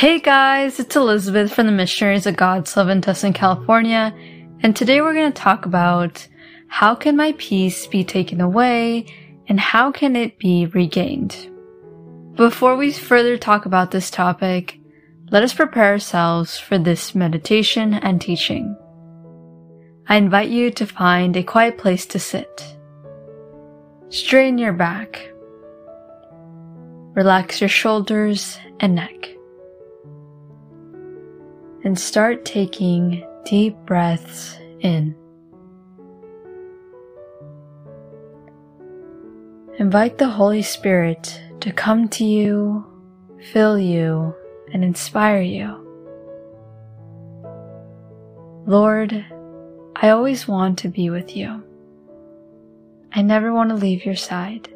Hey guys, it's Elizabeth from the Missionaries of God's Love in Tustin, California, and today we're going to talk about how can my peace be taken away and how can it be regained. Before we further talk about this topic, let us prepare ourselves for this meditation and teaching. I invite you to find a quiet place to sit. Straighten your back. Relax your shoulders and neck and start taking deep breaths in. Invite the Holy Spirit to come to you, fill you, and inspire you. Lord, I always want to be with you. I never want to leave your side.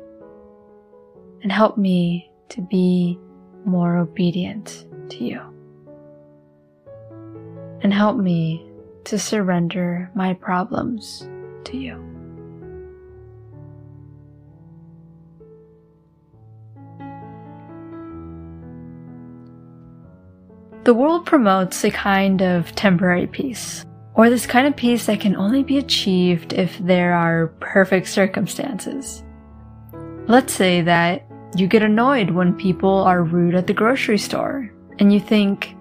And help me to be more obedient to you and help me to surrender my problems to you. The world promotes a kind of temporary peace, or this kind of peace that can only be achieved if there are perfect circumstances. Let's say that you get annoyed when people are rude at the grocery store, and you think,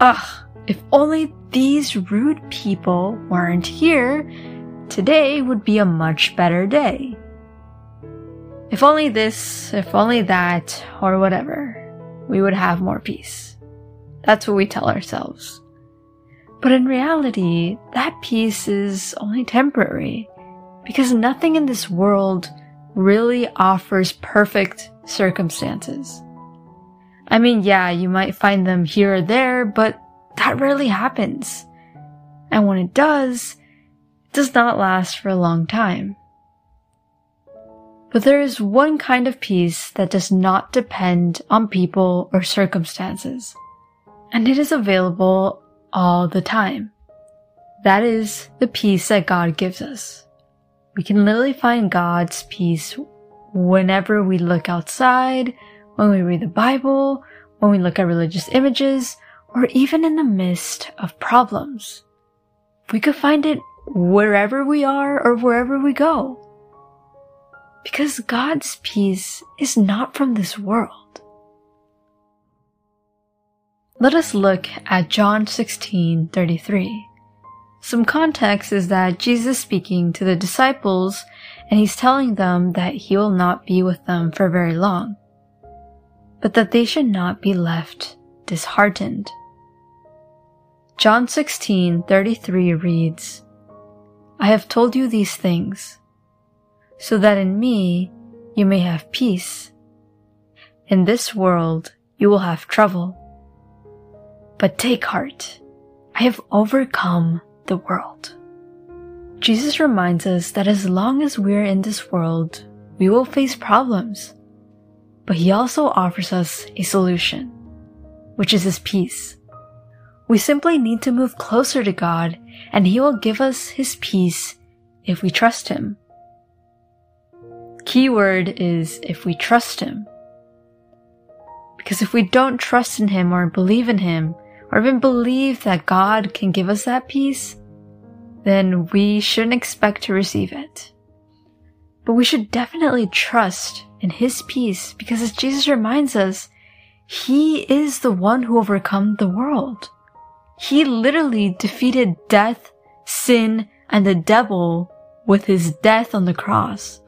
ugh, if only these rude people weren't here, today would be a much better day. If only this, if only that, or whatever, we would have more peace. That's what we tell ourselves. But in reality, that peace is only temporary because nothing in this world really offers perfect circumstances. I mean, yeah, you might find them here or there, but that rarely happens. And when it does, it does not last for a long time. But there is one kind of peace that does not depend on people or circumstances. And it is available all the time. That is the peace that God gives us. We can literally find God's peace whenever we look outside, when we read the Bible, when we look at religious images, or even in the midst of problems. We could find it wherever we are or wherever we go. Because God's peace is not from this world. Let us look at John 16:33. Some context is that Jesus is speaking to the disciples and he's telling them that he will not be with them for very long, but that they should not be left disheartened. John 16:33 reads, I have told you these things so that in me you may have peace. In this world you will have trouble. But take heart. I have overcome the world. Jesus reminds us that as long as we're in this world, we will face problems. But he also offers us a solution, which is his peace. We simply need to move closer to God and He will give us His peace if we trust Him. Keyword is if we trust Him. Because if we don't trust in Him or believe in Him, or even believe that God can give us that peace, then we shouldn't expect to receive it. But we should definitely trust in His peace because as Jesus reminds us, He is the one who overcome the world. He literally defeated death, sin, and the devil with his death on the cross.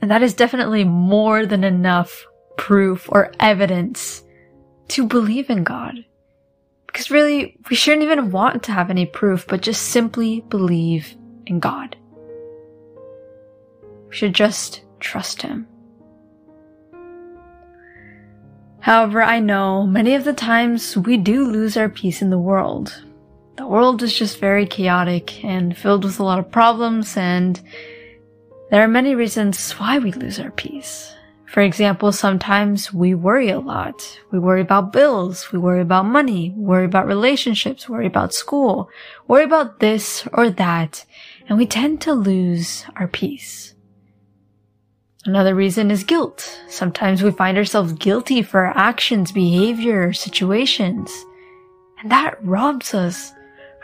And that is definitely more than enough proof or evidence to believe in God. Because really, we shouldn't even want to have any proof, but just simply believe in God. We should just trust Him. However, I know many of the times we do lose our peace in the world. The world is just very chaotic and filled with a lot of problems and there are many reasons why we lose our peace. For example, sometimes we worry a lot. We worry about bills. We worry about money. worry about relationships. worry about school. Worry about this or that. And we tend to lose our peace. Another reason is guilt. Sometimes we find ourselves guilty for our actions, behavior, situations, and that robs us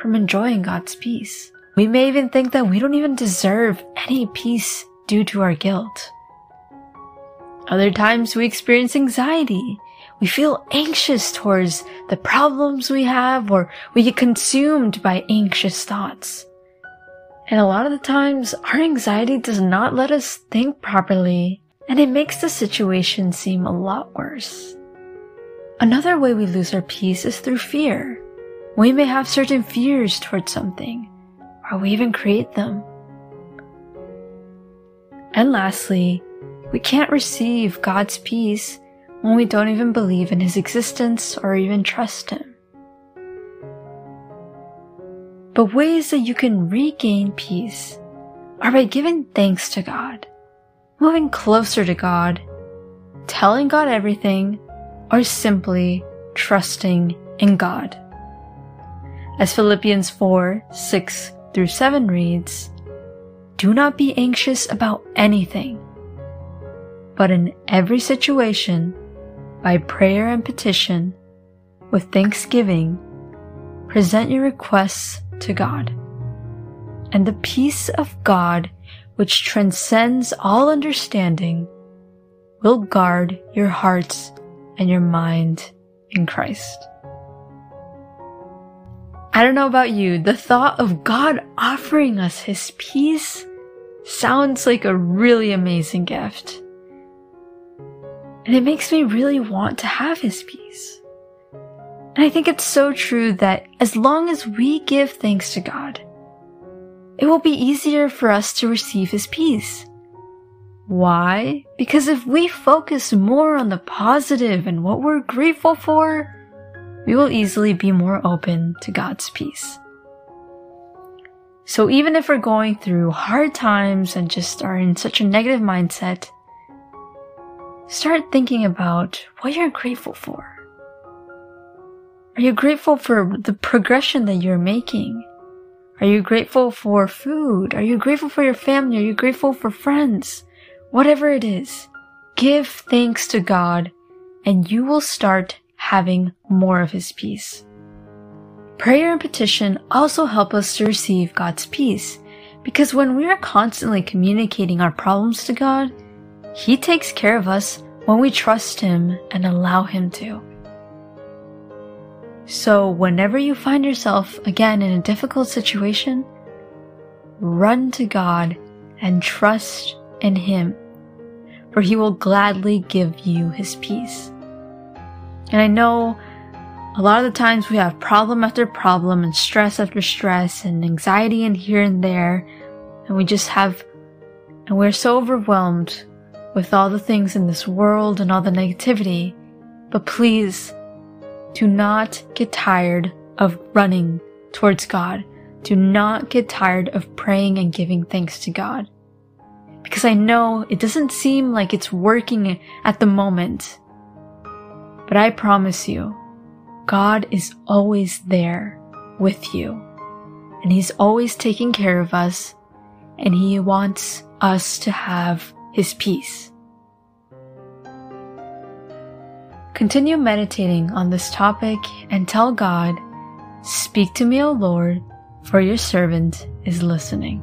from enjoying God's peace. We may even think that we don't even deserve any peace due to our guilt. Other times we experience anxiety. We feel anxious towards the problems we have or we get consumed by anxious thoughts. And a lot of the times, our anxiety does not let us think properly, and it makes the situation seem a lot worse. Another way we lose our peace is through fear. We may have certain fears towards something, or we even create them. And lastly, we can't receive God's peace when we don't even believe in His existence or even trust Him. But ways that you can regain peace are by giving thanks to God, moving closer to God, telling God everything, or simply trusting in God. As Philippians 4 6 through 7 reads, Do not be anxious about anything, but in every situation, by prayer and petition, with thanksgiving, present your requests to God. And the peace of God, which transcends all understanding, will guard your hearts and your mind in Christ. I don't know about you, the thought of God offering us His peace sounds like a really amazing gift. And it makes me really want to have His peace. And I think it's so true that as long as we give thanks to God, it will be easier for us to receive His peace. Why? Because if we focus more on the positive and what we're grateful for, we will easily be more open to God's peace. So even if we're going through hard times and just are in such a negative mindset, start thinking about what you're grateful for. Are you grateful for the progression that you're making? Are you grateful for food? Are you grateful for your family? Are you grateful for friends? Whatever it is, give thanks to God and you will start having more of His peace. Prayer and petition also help us to receive God's peace because when we are constantly communicating our problems to God, He takes care of us when we trust Him and allow Him to. So, whenever you find yourself again in a difficult situation, run to God and trust in Him, for He will gladly give you His peace. And I know a lot of the times we have problem after problem and stress after stress and anxiety and here and there, and we just have, and we're so overwhelmed with all the things in this world and all the negativity. But please, do not get tired of running towards God. Do not get tired of praying and giving thanks to God. Because I know it doesn't seem like it's working at the moment. But I promise you, God is always there with you. And He's always taking care of us. And He wants us to have His peace. Continue meditating on this topic and tell God, Speak to me, O Lord, for your servant is listening.